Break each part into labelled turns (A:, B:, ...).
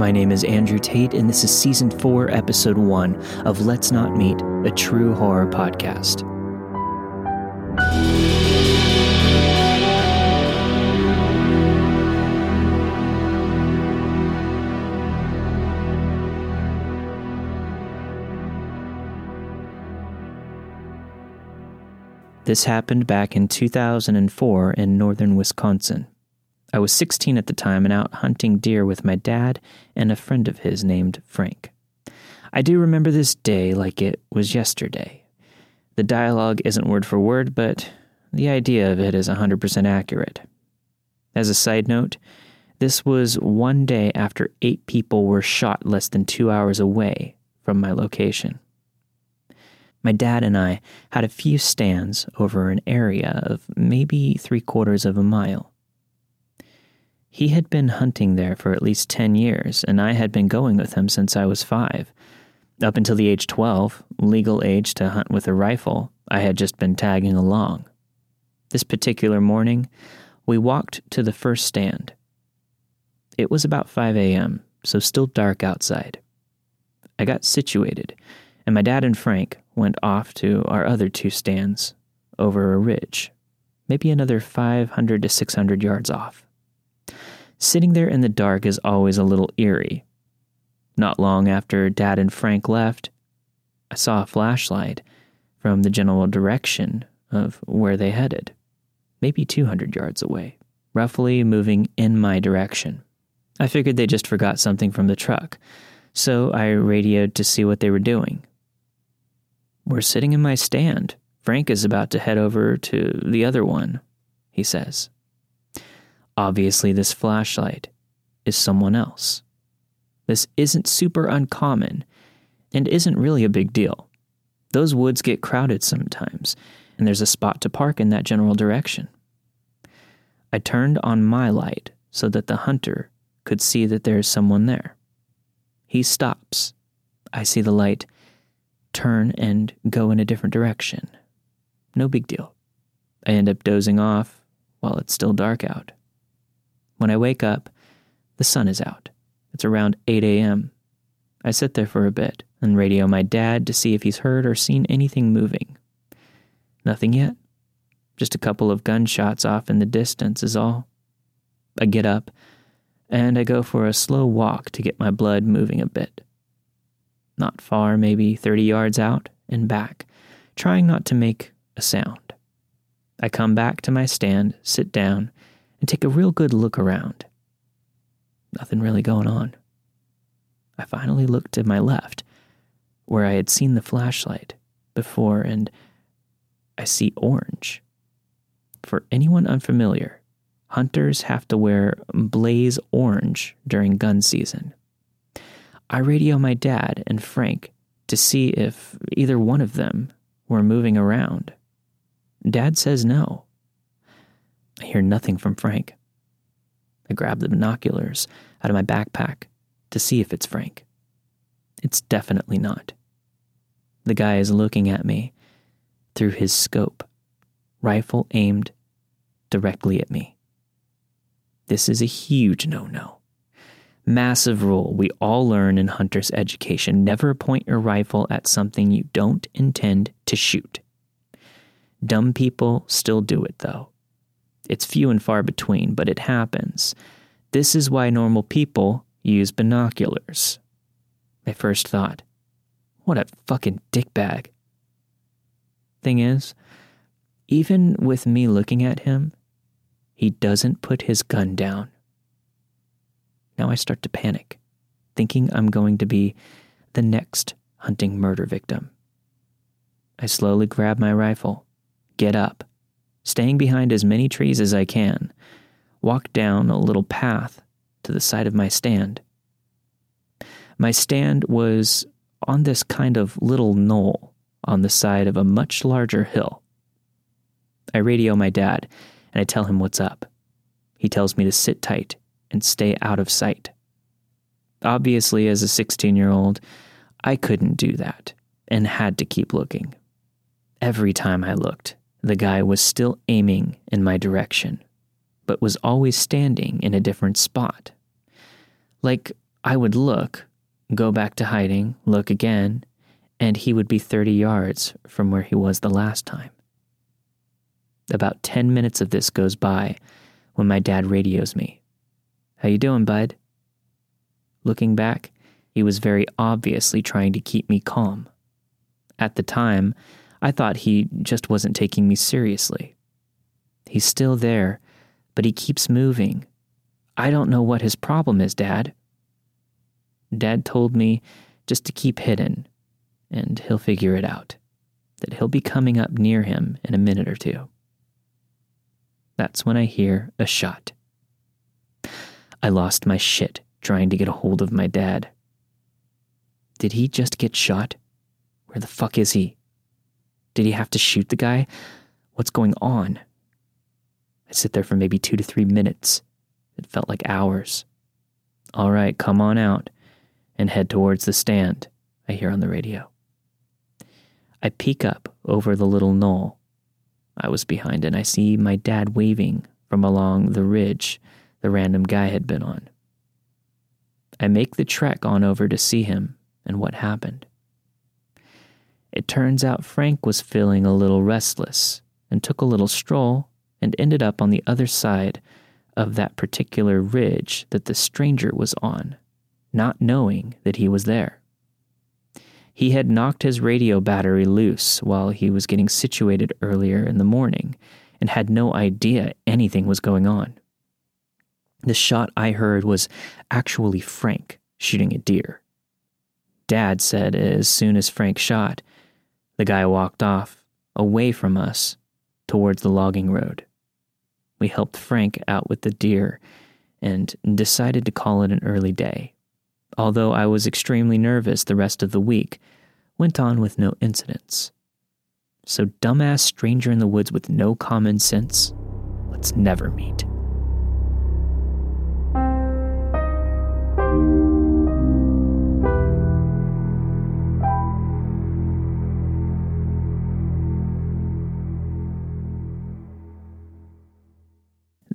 A: My name is Andrew Tate, and this is Season 4, Episode 1 of Let's Not Meet, a true horror podcast. This happened back in 2004 in northern Wisconsin. I was 16 at the time and out hunting deer with my dad and a friend of his named Frank. I do remember this day like it was yesterday. The dialogue isn't word for word, but the idea of it is 100% accurate. As a side note, this was one day after eight people were shot less than two hours away from my location. My dad and I had a few stands over an area of maybe three quarters of a mile. He had been hunting there for at least 10 years, and I had been going with him since I was five. Up until the age 12, legal age to hunt with a rifle, I had just been tagging along. This particular morning, we walked to the first stand. It was about 5 a.m., so still dark outside. I got situated, and my dad and Frank went off to our other two stands over a ridge, maybe another 500 to 600 yards off. Sitting there in the dark is always a little eerie. Not long after Dad and Frank left, I saw a flashlight from the general direction of where they headed, maybe 200 yards away, roughly moving in my direction. I figured they just forgot something from the truck, so I radioed to see what they were doing. We're sitting in my stand. Frank is about to head over to the other one, he says. Obviously, this flashlight is someone else. This isn't super uncommon and isn't really a big deal. Those woods get crowded sometimes, and there's a spot to park in that general direction. I turned on my light so that the hunter could see that there is someone there. He stops. I see the light turn and go in a different direction. No big deal. I end up dozing off while it's still dark out. When I wake up, the sun is out. It's around 8 a.m. I sit there for a bit and radio my dad to see if he's heard or seen anything moving. Nothing yet. Just a couple of gunshots off in the distance is all. I get up and I go for a slow walk to get my blood moving a bit. Not far, maybe 30 yards out and back, trying not to make a sound. I come back to my stand, sit down, and take a real good look around. Nothing really going on. I finally looked to my left, where I had seen the flashlight before, and I see orange. For anyone unfamiliar, hunters have to wear blaze orange during gun season. I radio my dad and Frank to see if either one of them were moving around. Dad says no. I hear nothing from Frank. I grab the binoculars out of my backpack to see if it's Frank. It's definitely not. The guy is looking at me through his scope, rifle aimed directly at me. This is a huge no no. Massive rule we all learn in hunter's education never point your rifle at something you don't intend to shoot. Dumb people still do it, though. It's few and far between, but it happens. This is why normal people use binoculars. My first thought, what a fucking dickbag. Thing is, even with me looking at him, he doesn't put his gun down. Now I start to panic, thinking I'm going to be the next hunting murder victim. I slowly grab my rifle, get up, staying behind as many trees as I can, walk down a little path to the side of my stand. My stand was on this kind of little knoll on the side of a much larger hill. I radio my dad and I tell him what's up. He tells me to sit tight and stay out of sight. Obviously, as a 16 year old, I couldn't do that and had to keep looking. Every time I looked, the guy was still aiming in my direction, but was always standing in a different spot. Like I would look, go back to hiding, look again, and he would be 30 yards from where he was the last time. About 10 minutes of this goes by when my dad radios me. How you doing, bud? Looking back, he was very obviously trying to keep me calm. At the time, I thought he just wasn't taking me seriously. He's still there, but he keeps moving. I don't know what his problem is, Dad. Dad told me just to keep hidden, and he'll figure it out. That he'll be coming up near him in a minute or two. That's when I hear a shot. I lost my shit trying to get a hold of my dad. Did he just get shot? Where the fuck is he? Did he have to shoot the guy? What's going on? I sit there for maybe two to three minutes. It felt like hours. All right, come on out and head towards the stand, I hear on the radio. I peek up over the little knoll. I was behind and I see my dad waving from along the ridge the random guy had been on. I make the trek on over to see him and what happened. It turns out Frank was feeling a little restless and took a little stroll and ended up on the other side of that particular ridge that the stranger was on not knowing that he was there. He had knocked his radio battery loose while he was getting situated earlier in the morning and had no idea anything was going on. The shot I heard was actually Frank shooting a deer. Dad said as soon as Frank shot, the guy walked off, away from us, towards the logging road. We helped Frank out with the deer and decided to call it an early day although I was extremely nervous the rest of the week, went on with no incidents. So, dumbass stranger in the woods with no common sense, let's never meet.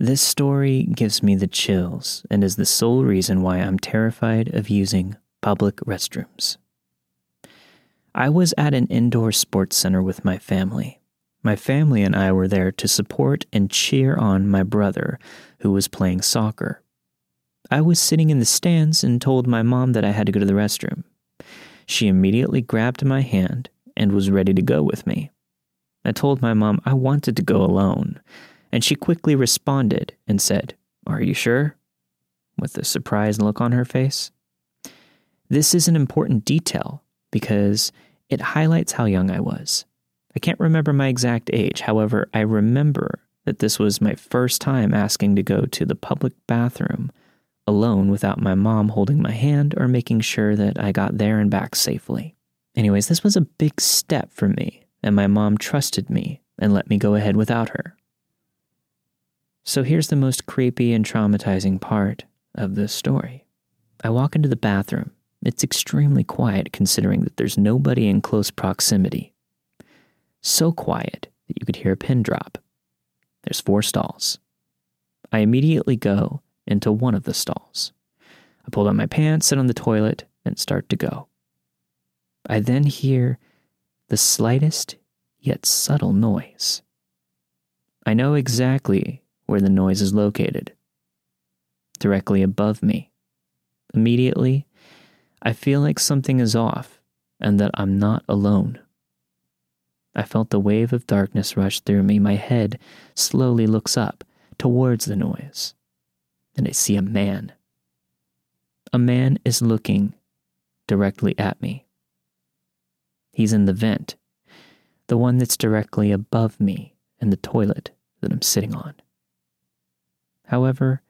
A: This story gives me the chills and is the sole reason why I'm terrified of using public restrooms. I was at an indoor sports center with my family. My family and I were there to support and cheer on my brother, who was playing soccer. I was sitting in the stands and told my mom that I had to go to the restroom. She immediately grabbed my hand and was ready to go with me. I told my mom I wanted to go alone and she quickly responded and said, Are you sure? with a surprised look on her face. This is an important detail because it highlights how young I was. I can't remember my exact age, however, I remember that this was my first time asking to go to the public bathroom alone without my mom holding my hand or making sure that I got there and back safely. Anyways, this was a big step for me, and my mom trusted me and let me go ahead without her. So here's the most creepy and traumatizing part of this story. I walk into the bathroom. It's extremely quiet considering that there's nobody in close proximity. So quiet that you could hear a pin drop. There's four stalls. I immediately go into one of the stalls. I pull down my pants, sit on the toilet, and start to go. I then hear the slightest yet subtle noise. I know exactly where the noise is located, directly above me. Immediately, I feel like something is off and that I'm not alone. I felt the wave of darkness rush through me. My head slowly looks up towards the noise, and I see a man. A man is looking directly at me. He's in the vent, the one that's directly above me in the toilet that I'm sitting on. However,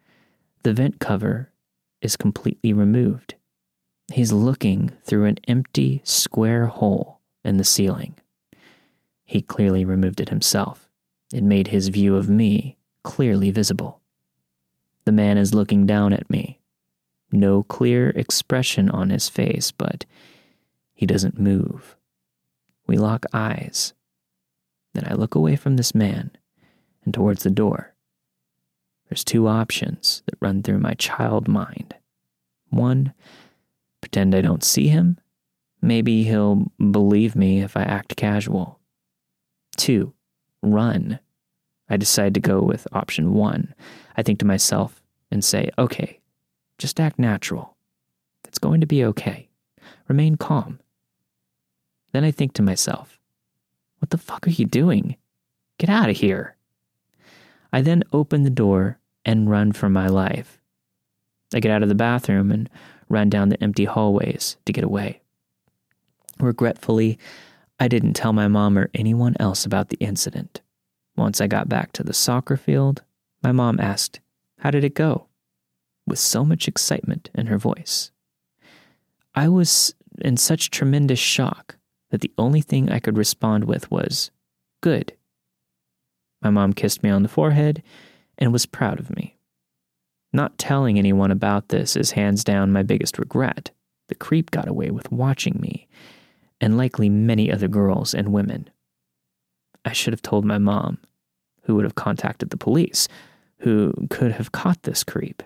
A: the vent cover is completely removed. He's looking through an empty square hole in the ceiling. He clearly removed it himself. It made his view of me clearly visible. The man is looking down at me. No clear expression on his face, but he doesn't move. We lock eyes. Then I look away from this man and towards the door. There's two options that run through my child mind. One, pretend I don't see him. Maybe he'll believe me if I act casual. Two, run. I decide to go with option one. I think to myself and say, okay, just act natural. It's going to be okay. Remain calm. Then I think to myself, what the fuck are you doing? Get out of here. I then open the door and run for my life. I get out of the bathroom and run down the empty hallways to get away. Regretfully, I didn't tell my mom or anyone else about the incident. Once I got back to the soccer field, my mom asked, How did it go? with so much excitement in her voice. I was in such tremendous shock that the only thing I could respond with was, Good. My mom kissed me on the forehead and was proud of me. Not telling anyone about this is hands down my biggest regret. The creep got away with watching me, and likely many other girls and women. I should have told my mom, who would have contacted the police, who could have caught this creep.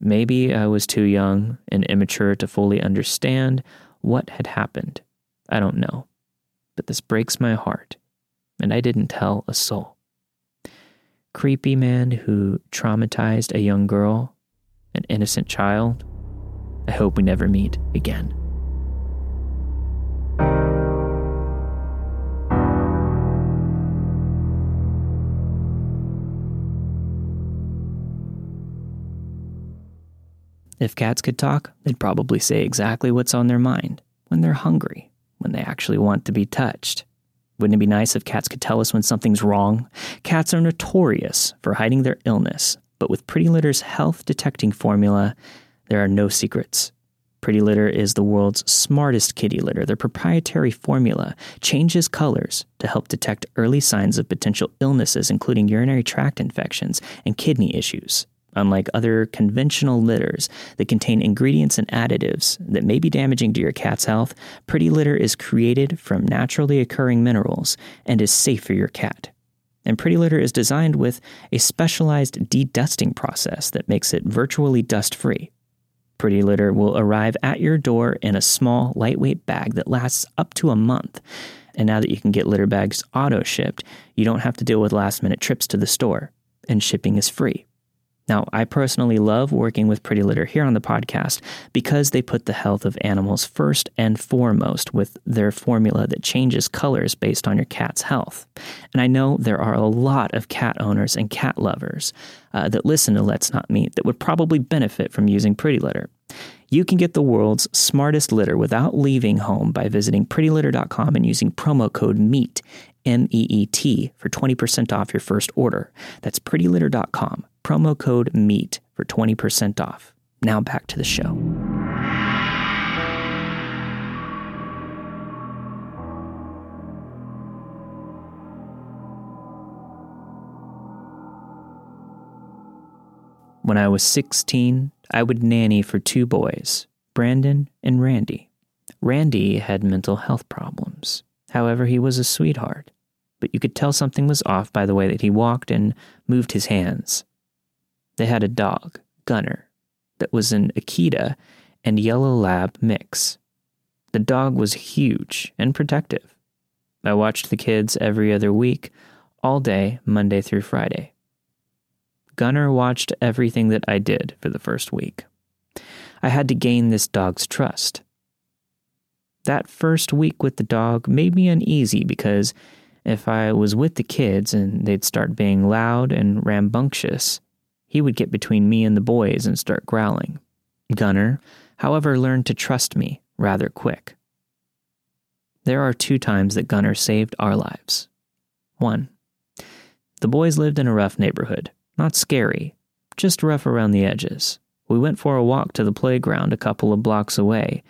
A: Maybe I was too young and immature to fully understand what had happened. I don't know. But this breaks my heart, and I didn't tell a soul. Creepy man who traumatized a young girl, an innocent child. I hope we never meet again. If cats could talk, they'd probably say exactly what's on their mind when they're hungry, when they actually want to be touched. Wouldn't it be nice if cats could tell us when something's wrong? Cats are notorious for hiding their illness, but with Pretty Litter's health detecting formula, there are no secrets. Pretty Litter is the world's smartest kitty litter. Their proprietary formula changes colors to help detect early signs of potential illnesses, including urinary tract infections and kidney issues. Unlike other conventional litters that contain ingredients and additives that may be damaging to your cat's health, Pretty Litter is created from naturally occurring minerals and is safe for your cat. And Pretty Litter is designed with a specialized dedusting process that makes it virtually dust free. Pretty Litter will arrive at your door in a small, lightweight bag that lasts up to a month. And now that you can get litter bags auto shipped, you don't have to deal with last minute trips to the store, and shipping is free. Now, I personally love working with Pretty Litter here on the podcast because they put the health of animals first and foremost with their formula that changes colors based on your cat's health. And I know there are a lot of cat owners and cat lovers uh, that listen to Let's Not Meet that would probably benefit from using Pretty Litter. You can get the world's smartest litter without leaving home by visiting prettylitter.com and using promo code MEET, M E E T, for 20% off your first order. That's prettylitter.com promo code MEET for 20% off. Now back to the show. When I was 16, I would nanny for two boys, Brandon and Randy. Randy had mental health problems. However, he was a sweetheart, but you could tell something was off by the way that he walked and moved his hands. They had a dog, Gunner, that was an Akita and Yellow Lab mix. The dog was huge and protective. I watched the kids every other week, all day, Monday through Friday. Gunner watched everything that I did for the first week. I had to gain this dog's trust. That first week with the dog made me uneasy because if I was with the kids and they'd start being loud and rambunctious, he would get between me and the boys and start growling. Gunner, however, learned to trust me rather quick. There are two times that Gunner saved our lives. One, the boys lived in a rough neighborhood, not scary, just rough around the edges. We went for a walk to the playground a couple of blocks away,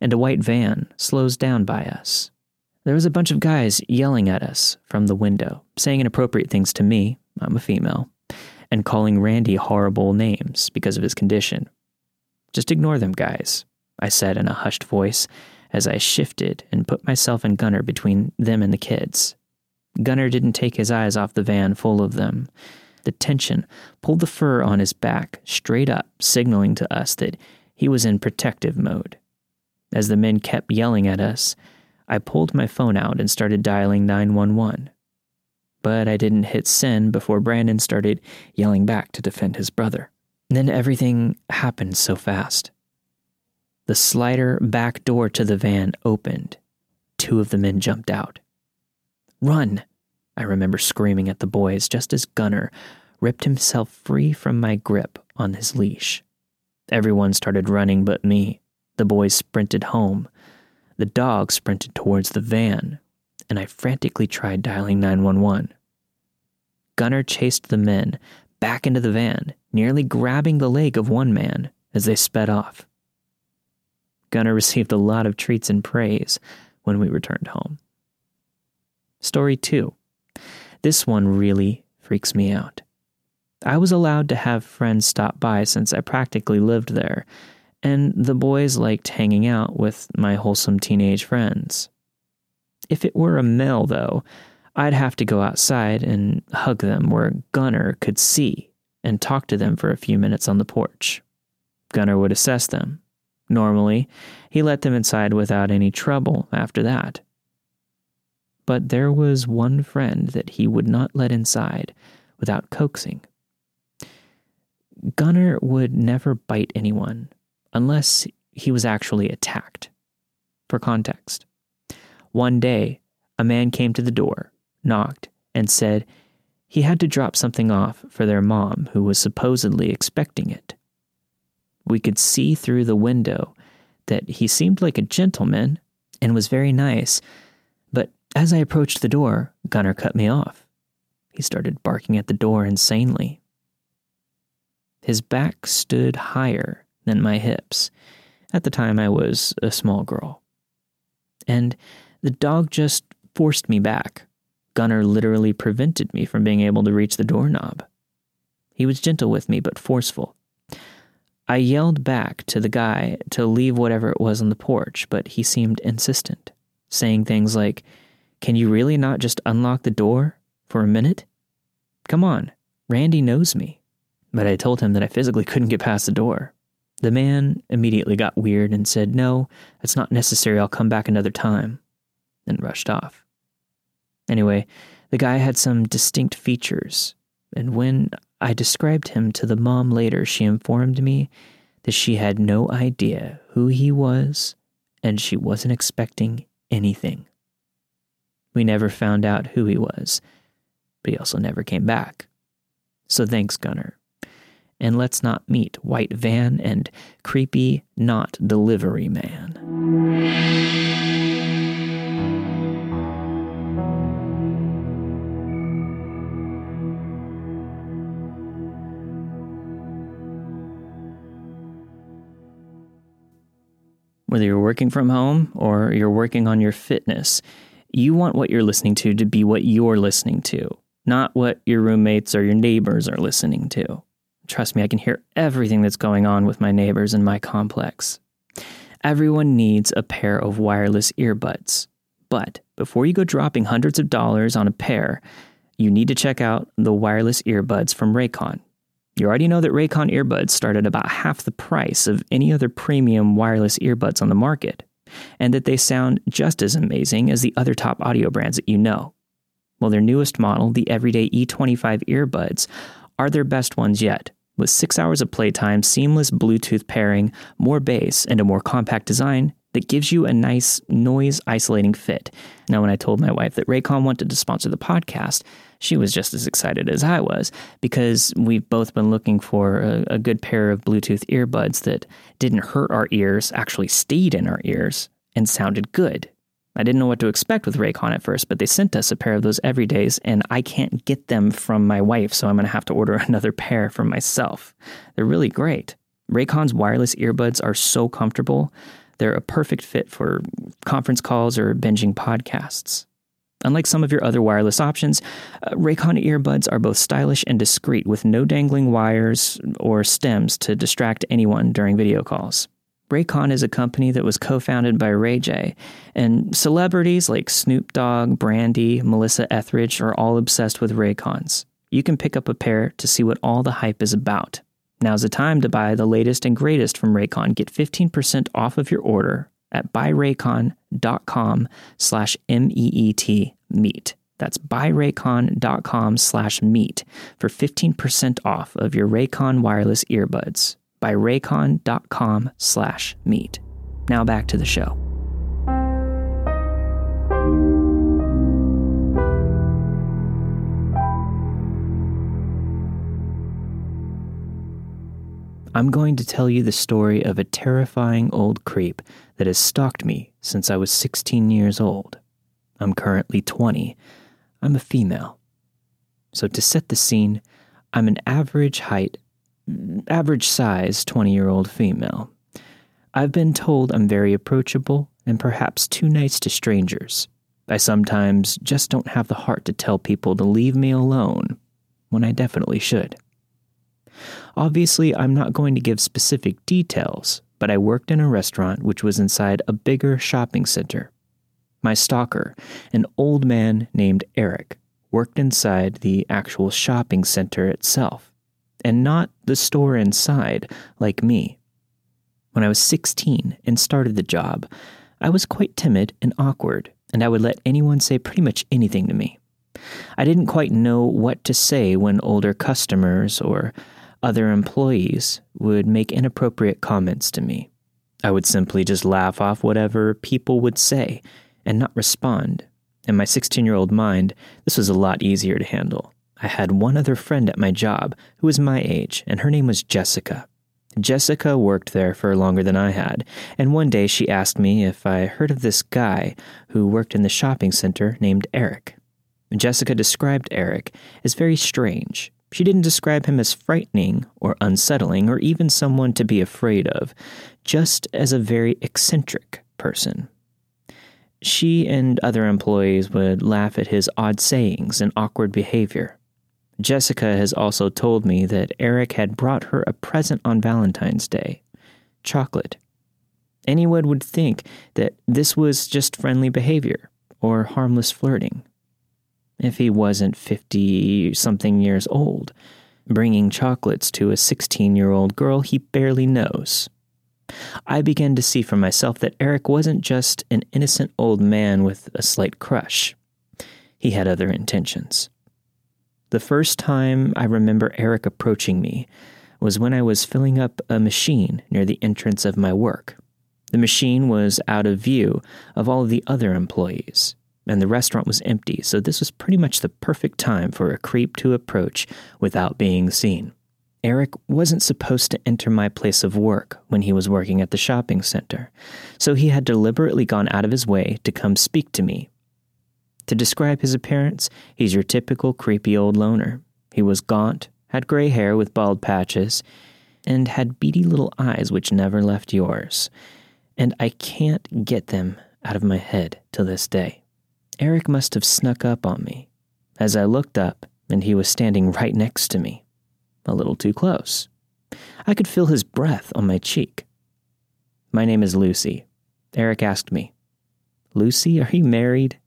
A: and a white van slows down by us. There was a bunch of guys yelling at us from the window, saying inappropriate things to me, I'm a female, and calling Randy horrible names because of his condition. Just ignore them, guys, I said in a hushed voice as I shifted and put myself and Gunner between them and the kids. Gunner didn't take his eyes off the van full of them. The tension pulled the fur on his back straight up, signaling to us that He was in protective mode. As the men kept yelling at us, I pulled my phone out and started dialing 911. But I didn't hit send before Brandon started yelling back to defend his brother. Then everything happened so fast. The slider back door to the van opened. Two of the men jumped out. Run! I remember screaming at the boys just as Gunner ripped himself free from my grip on his leash. Everyone started running but me. The boys sprinted home. The dog sprinted towards the van, and I frantically tried dialing 911. Gunner chased the men back into the van, nearly grabbing the leg of one man as they sped off. Gunner received a lot of treats and praise when we returned home. Story 2. This one really freaks me out. I was allowed to have friends stop by since I practically lived there, and the boys liked hanging out with my wholesome teenage friends. If it were a male, though, I'd have to go outside and hug them where Gunner could see and talk to them for a few minutes on the porch. Gunner would assess them. Normally, he let them inside without any trouble after that. But there was one friend that he would not let inside without coaxing. Gunner would never bite anyone unless he was actually attacked. For context, one day, a man came to the door, knocked, and said he had to drop something off for their mom, who was supposedly expecting it. We could see through the window that he seemed like a gentleman and was very nice, but as I approached the door, Gunner cut me off. He started barking at the door insanely. His back stood higher than my hips. At the time, I was a small girl. And the dog just forced me back. Gunner literally prevented me from being able to reach the doorknob. He was gentle with me, but forceful. I yelled back to the guy to leave whatever it was on the porch, but he seemed insistent, saying things like, Can you really not just unlock the door for a minute? Come on, Randy knows me. But I told him that I physically couldn't get past the door. The man immediately got weird and said, No, that's not necessary. I'll come back another time, and rushed off. Anyway, the guy had some distinct features, and when I described him to the mom later, she informed me that she had no idea who he was and she wasn't expecting anything. We never found out who he was, but he also never came back. So thanks, Gunner. And let's not meet White Van and Creepy Not Delivery Man. Whether you're working from home or you're working on your fitness, you want what you're listening to to be what you're listening to, not what your roommates or your neighbors are listening to. Trust me, I can hear everything that's going on with my neighbors in my complex. Everyone needs a pair of wireless earbuds. But before you go dropping hundreds of dollars on a pair, you need to check out the wireless earbuds from Raycon. You already know that Raycon earbuds start at about half the price of any other premium wireless earbuds on the market, and that they sound just as amazing as the other top audio brands that you know. Well, their newest model, the Everyday E25 earbuds, are their best ones yet. With six hours of playtime, seamless Bluetooth pairing, more bass, and a more compact design, that gives you a nice noise isolating fit. Now, when I told my wife that Raycon wanted to sponsor the podcast, she was just as excited as I was because we've both been looking for a, a good pair of Bluetooth earbuds that didn't hurt our ears, actually stayed in our ears, and sounded good. I didn't know what to expect with Raycon at first, but they sent us a pair of those everydays, and I can't get them from my wife, so I'm going to have to order another pair for myself. They're really great. Raycon's wireless earbuds are so comfortable they're a perfect fit for conference calls or binging podcasts. Unlike some of your other wireless options, uh, Raycon earbuds are both stylish and discreet with no dangling wires or stems to distract anyone during video calls. Raycon is a company that was co founded by Ray J, and celebrities like Snoop Dogg, Brandy, Melissa Etheridge are all obsessed with Raycons. You can pick up a pair to see what all the hype is about. Now's the time to buy the latest and greatest from Raycon. Get 15% off of your order at buyraycon.com slash M-E-E-T meet. That's buyraycon.com slash meet for 15% off of your Raycon wireless earbuds. Buyraycon.com slash meet. Now back to the show. I'm going to tell you the story of a terrifying old creep that has stalked me since I was 16 years old. I'm currently 20. I'm a female. So, to set the scene, I'm an average height, average size 20 year old female. I've been told I'm very approachable and perhaps too nice to strangers. I sometimes just don't have the heart to tell people to leave me alone when I definitely should. Obviously, I'm not going to give specific details, but I worked in a restaurant which was inside a bigger shopping center. My stalker, an old man named Eric, worked inside the actual shopping center itself, and not the store inside like me. When I was 16 and started the job, I was quite timid and awkward, and I would let anyone say pretty much anything to me. I didn't quite know what to say when older customers or other employees would make inappropriate comments to me. I would simply just laugh off whatever people would say and not respond. In my 16 year old mind, this was a lot easier to handle. I had one other friend at my job who was my age, and her name was Jessica. Jessica worked there for longer than I had, and one day she asked me if I heard of this guy who worked in the shopping center named Eric. Jessica described Eric as very strange she didn't describe him as frightening or unsettling or even someone to be afraid of, just as a very eccentric person. She and other employees would laugh at his odd sayings and awkward behavior. Jessica has also told me that Eric had brought her a present on Valentine's Day chocolate. Anyone would think that this was just friendly behavior or harmless flirting if he wasn't 50 something years old, bringing chocolates to a 16 year old girl he barely knows. I began to see for myself that Eric wasn't just an innocent old man with a slight crush. He had other intentions. The first time I remember Eric approaching me was when I was filling up a machine near the entrance of my work. The machine was out of view of all of the other employees and the restaurant was empty, so this was pretty much the perfect time for a creep to approach without being seen. Eric wasn't supposed to enter my place of work when he was working at the shopping center, so he had deliberately gone out of his way to come speak to me. To describe his appearance, he's your typical creepy old loner. He was gaunt, had gray hair with bald patches, and had beady little eyes which never left yours. And I can't get them out of my head to this day. Eric must have snuck up on me as I looked up and he was standing right next to me, a little too close. I could feel his breath on my cheek. My name is Lucy. Eric asked me, Lucy, are you married?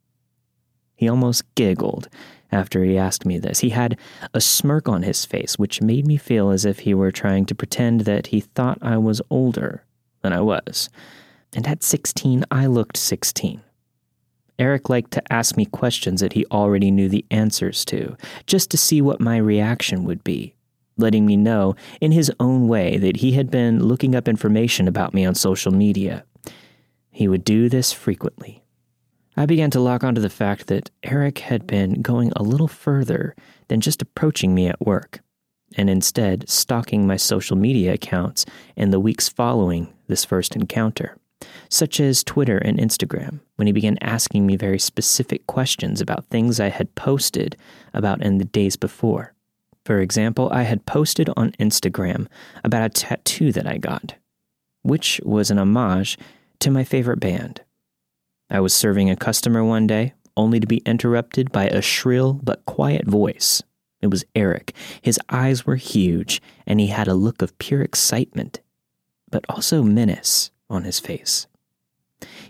A: He almost giggled after he asked me this. He had a smirk on his face, which made me feel as if he were trying to pretend that he thought I was older than I was. And at 16, I looked 16. Eric liked to ask me questions that he already knew the answers to, just to see what my reaction would be, letting me know in his own way that he had been looking up information about me on social media. He would do this frequently. I began to lock onto the fact that Eric had been going a little further than just approaching me at work, and instead stalking my social media accounts in the weeks following this first encounter such as Twitter and Instagram, when he began asking me very specific questions about things I had posted about in the days before. For example, I had posted on Instagram about a tattoo that I got, which was an homage to my favorite band. I was serving a customer one day, only to be interrupted by a shrill but quiet voice. It was Eric. His eyes were huge, and he had a look of pure excitement, but also menace on his face.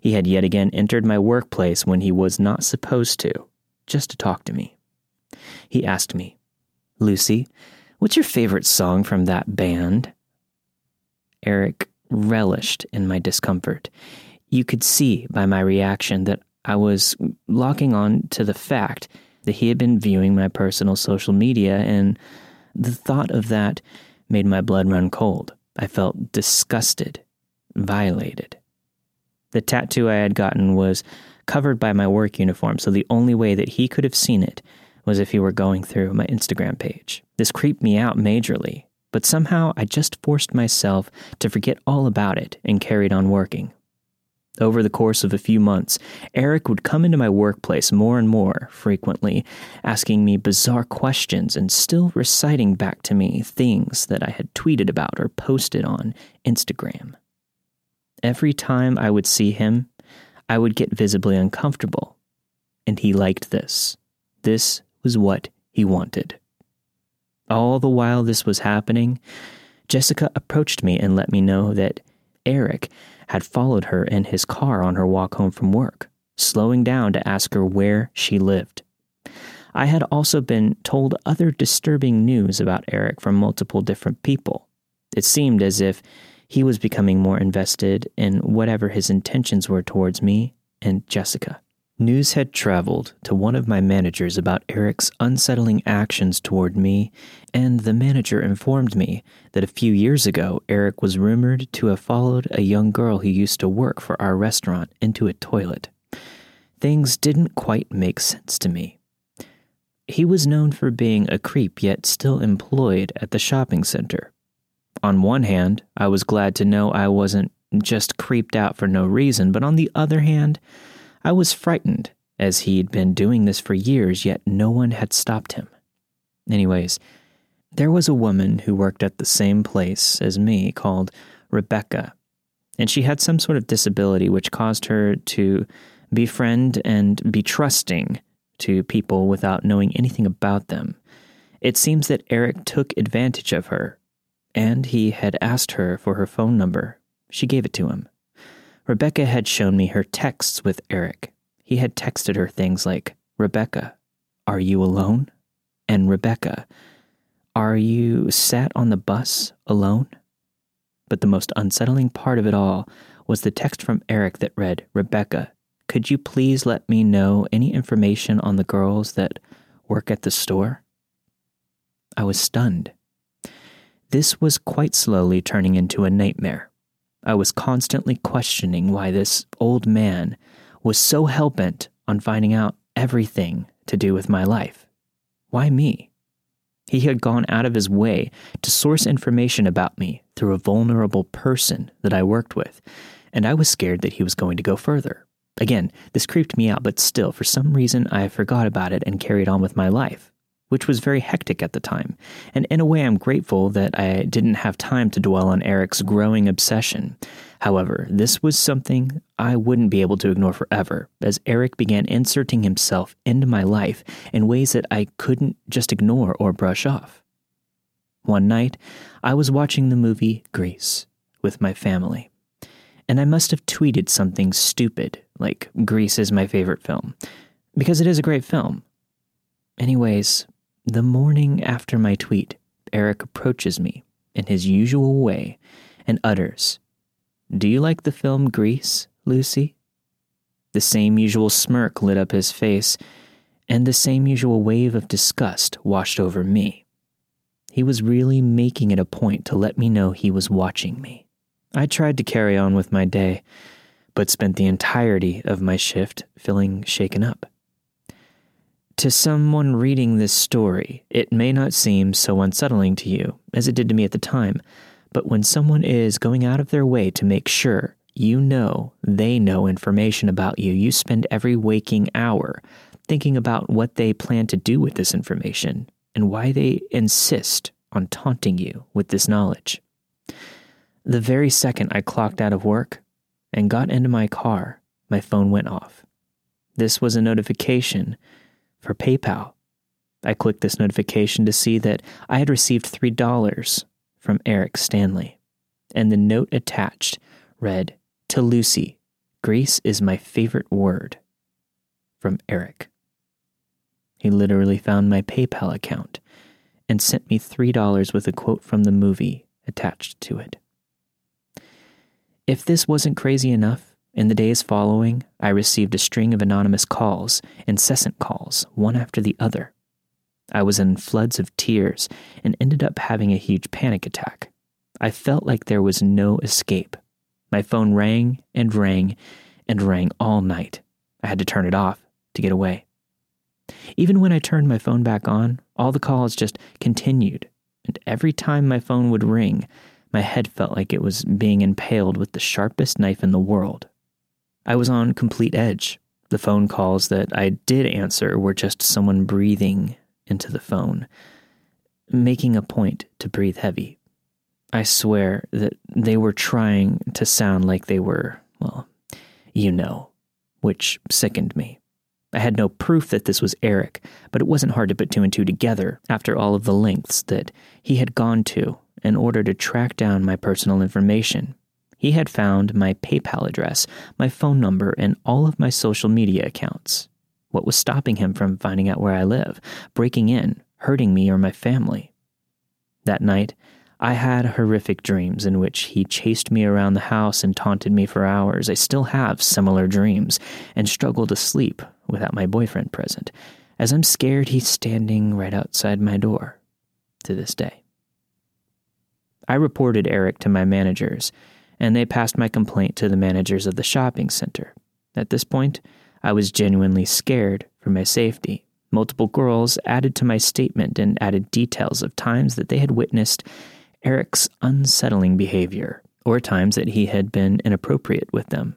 A: He had yet again entered my workplace when he was not supposed to, just to talk to me. He asked me, Lucy, What's your favorite song from that band? Eric relished in my discomfort. You could see by my reaction that I was locking on to the fact that he had been viewing my personal social media, and the thought of that made my blood run cold. I felt disgusted, violated. The tattoo I had gotten was covered by my work uniform, so the only way that he could have seen it was if he were going through my Instagram page. This creeped me out majorly, but somehow I just forced myself to forget all about it and carried on working. Over the course of a few months, Eric would come into my workplace more and more frequently, asking me bizarre questions and still reciting back to me things that I had tweeted about or posted on Instagram. Every time I would see him, I would get visibly uncomfortable, and he liked this. This was what he wanted. All the while this was happening, Jessica approached me and let me know that Eric had followed her in his car on her walk home from work, slowing down to ask her where she lived. I had also been told other disturbing news about Eric from multiple different people. It seemed as if he was becoming more invested in whatever his intentions were towards me and Jessica. News had traveled to one of my managers about Eric's unsettling actions toward me, and the manager informed me that a few years ago Eric was rumored to have followed a young girl who used to work for our restaurant into a toilet. Things didn't quite make sense to me. He was known for being a creep, yet still employed at the shopping center. On one hand, I was glad to know I wasn't just creeped out for no reason, but on the other hand, I was frightened, as he'd been doing this for years, yet no one had stopped him. Anyways, there was a woman who worked at the same place as me called Rebecca, and she had some sort of disability which caused her to befriend and be trusting to people without knowing anything about them. It seems that Eric took advantage of her, and he had asked her for her phone number. She gave it to him. Rebecca had shown me her texts with Eric. He had texted her things like, Rebecca, are you alone? And Rebecca, are you sat on the bus alone? But the most unsettling part of it all was the text from Eric that read, Rebecca, could you please let me know any information on the girls that work at the store? I was stunned. This was quite slowly turning into a nightmare. I was constantly questioning why this old man was so hell bent on finding out everything to do with my life. Why me? He had gone out of his way to source information about me through a vulnerable person that I worked with, and I was scared that he was going to go further. Again, this creeped me out, but still, for some reason, I forgot about it and carried on with my life which was very hectic at the time. And in a way, I'm grateful that I didn't have time to dwell on Eric's growing obsession. However, this was something I wouldn't be able to ignore forever, as Eric began inserting himself into my life in ways that I couldn't just ignore or brush off. One night, I was watching the movie Grease with my family, and I must have tweeted something stupid, like Grease is my favorite film, because it is a great film. Anyways, the morning after my tweet, Eric approaches me in his usual way and utters, Do you like the film Grease, Lucy? The same usual smirk lit up his face, and the same usual wave of disgust washed over me. He was really making it a point to let me know he was watching me. I tried to carry on with my day, but spent the entirety of my shift feeling shaken up. To someone reading this story, it may not seem so unsettling to you as it did to me at the time, but when someone is going out of their way to make sure you know they know information about you, you spend every waking hour thinking about what they plan to do with this information and why they insist on taunting you with this knowledge. The very second I clocked out of work and got into my car, my phone went off. This was a notification for PayPal. I clicked this notification to see that I had received $3 from Eric Stanley, and the note attached read, To Lucy, Grease is my favorite word. From Eric. He literally found my PayPal account and sent me $3 with a quote from the movie attached to it. If this wasn't crazy enough, in the days following, I received a string of anonymous calls, incessant calls, one after the other. I was in floods of tears and ended up having a huge panic attack. I felt like there was no escape. My phone rang and rang and rang all night. I had to turn it off to get away. Even when I turned my phone back on, all the calls just continued, and every time my phone would ring, my head felt like it was being impaled with the sharpest knife in the world. I was on complete edge. The phone calls that I did answer were just someone breathing into the phone, making a point to breathe heavy. I swear that they were trying to sound like they were, well, you know, which sickened me. I had no proof that this was Eric, but it wasn't hard to put two and two together after all of the lengths that he had gone to in order to track down my personal information. He had found my PayPal address, my phone number, and all of my social media accounts. What was stopping him from finding out where I live, breaking in, hurting me or my family? That night, I had horrific dreams in which he chased me around the house and taunted me for hours. I still have similar dreams and struggle to sleep without my boyfriend present, as I'm scared he's standing right outside my door to this day. I reported Eric to my managers, and they passed my complaint to the managers of the shopping center. At this point, I was genuinely scared for my safety. Multiple girls added to my statement and added details of times that they had witnessed Eric's unsettling behavior, or times that he had been inappropriate with them.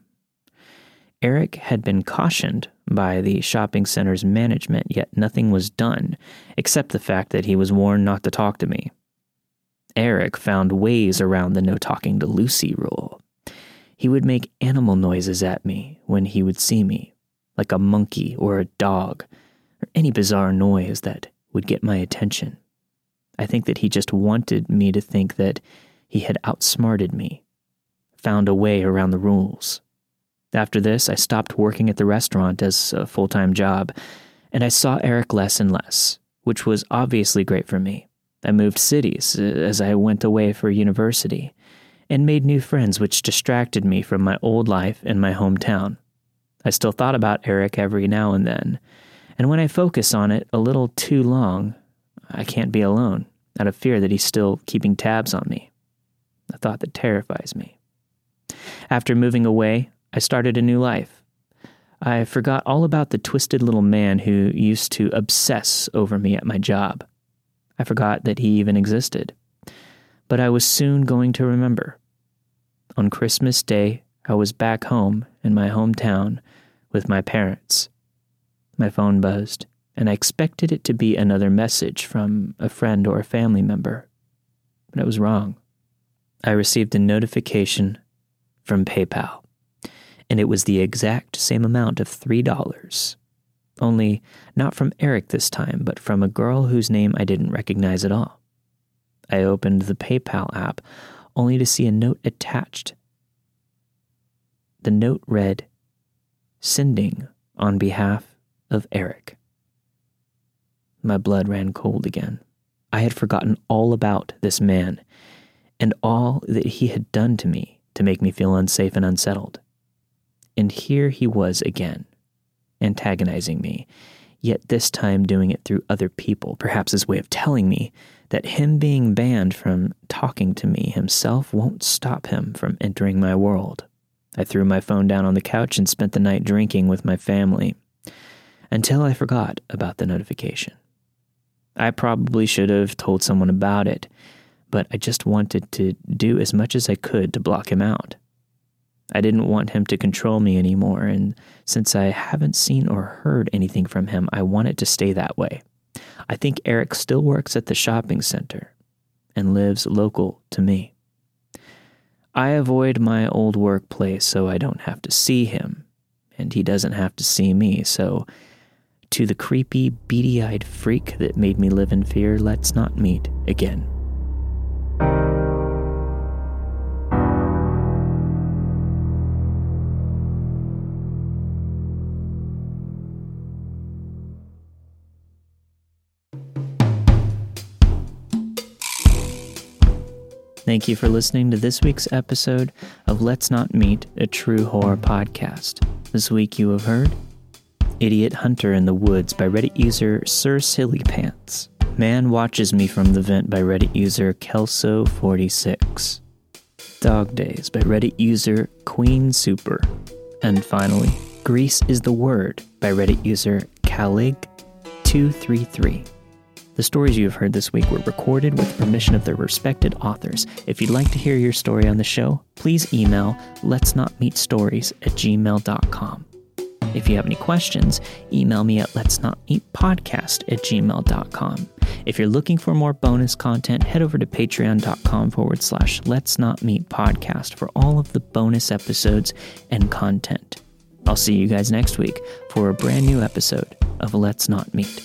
A: Eric had been cautioned by the shopping center's management, yet nothing was done, except the fact that he was warned not to talk to me. Eric found ways around the no talking to Lucy rule. He would make animal noises at me when he would see me, like a monkey or a dog, or any bizarre noise that would get my attention. I think that he just wanted me to think that he had outsmarted me, found a way around the rules. After this, I stopped working at the restaurant as a full time job, and I saw Eric less and less, which was obviously great for me. I moved cities uh, as I went away for university and made new friends, which distracted me from my old life in my hometown. I still thought about Eric every now and then, and when I focus on it a little too long, I can't be alone out of fear that he's still keeping tabs on me. A thought that terrifies me. After moving away, I started a new life. I forgot all about the twisted little man who used to obsess over me at my job. I forgot that he even existed. But I was soon going to remember. On Christmas Day, I was back home in my hometown with my parents. My phone buzzed, and I expected it to be another message from a friend or a family member. But I was wrong. I received a notification from PayPal and it was the exact same amount of $3. Only not from Eric this time, but from a girl whose name I didn't recognize at all. I opened the PayPal app only to see a note attached. The note read, Sending on behalf of Eric. My blood ran cold again. I had forgotten all about this man and all that he had done to me to make me feel unsafe and unsettled. And here he was again, antagonizing me, yet this time doing it through other people, perhaps his way of telling me that him being banned from talking to me himself won't stop him from entering my world. I threw my phone down on the couch and spent the night drinking with my family until I forgot about the notification. I probably should have told someone about it, but I just wanted to do as much as I could to block him out. I didn't want him to control me anymore, and since I haven't seen or heard anything from him, I want it to stay that way. I think Eric still works at the shopping center and lives local to me. I avoid my old workplace so I don't have to see him, and he doesn't have to see me, so to the creepy, beady eyed freak that made me live in fear, let's not meet again. Thank you for listening to this week's episode of Let's Not Meet, a true horror podcast. This week you have heard Idiot Hunter in the Woods by Reddit user Sir Silly Pants. Man Watches Me from the Vent by Reddit user Kelso46. Dog Days by Reddit user Queen Super. And finally, Grease is the Word by Reddit user Calig233. The stories you have heard this week were recorded with permission of their respected authors. If you'd like to hear your story on the show, please email let's not meet stories at gmail.com. If you have any questions, email me at let's not meet podcast at gmail.com. If you're looking for more bonus content, head over to patreon.com forward slash let's not meet podcast for all of the bonus episodes and content. I'll see you guys next week for a brand new episode of Let's Not Meet.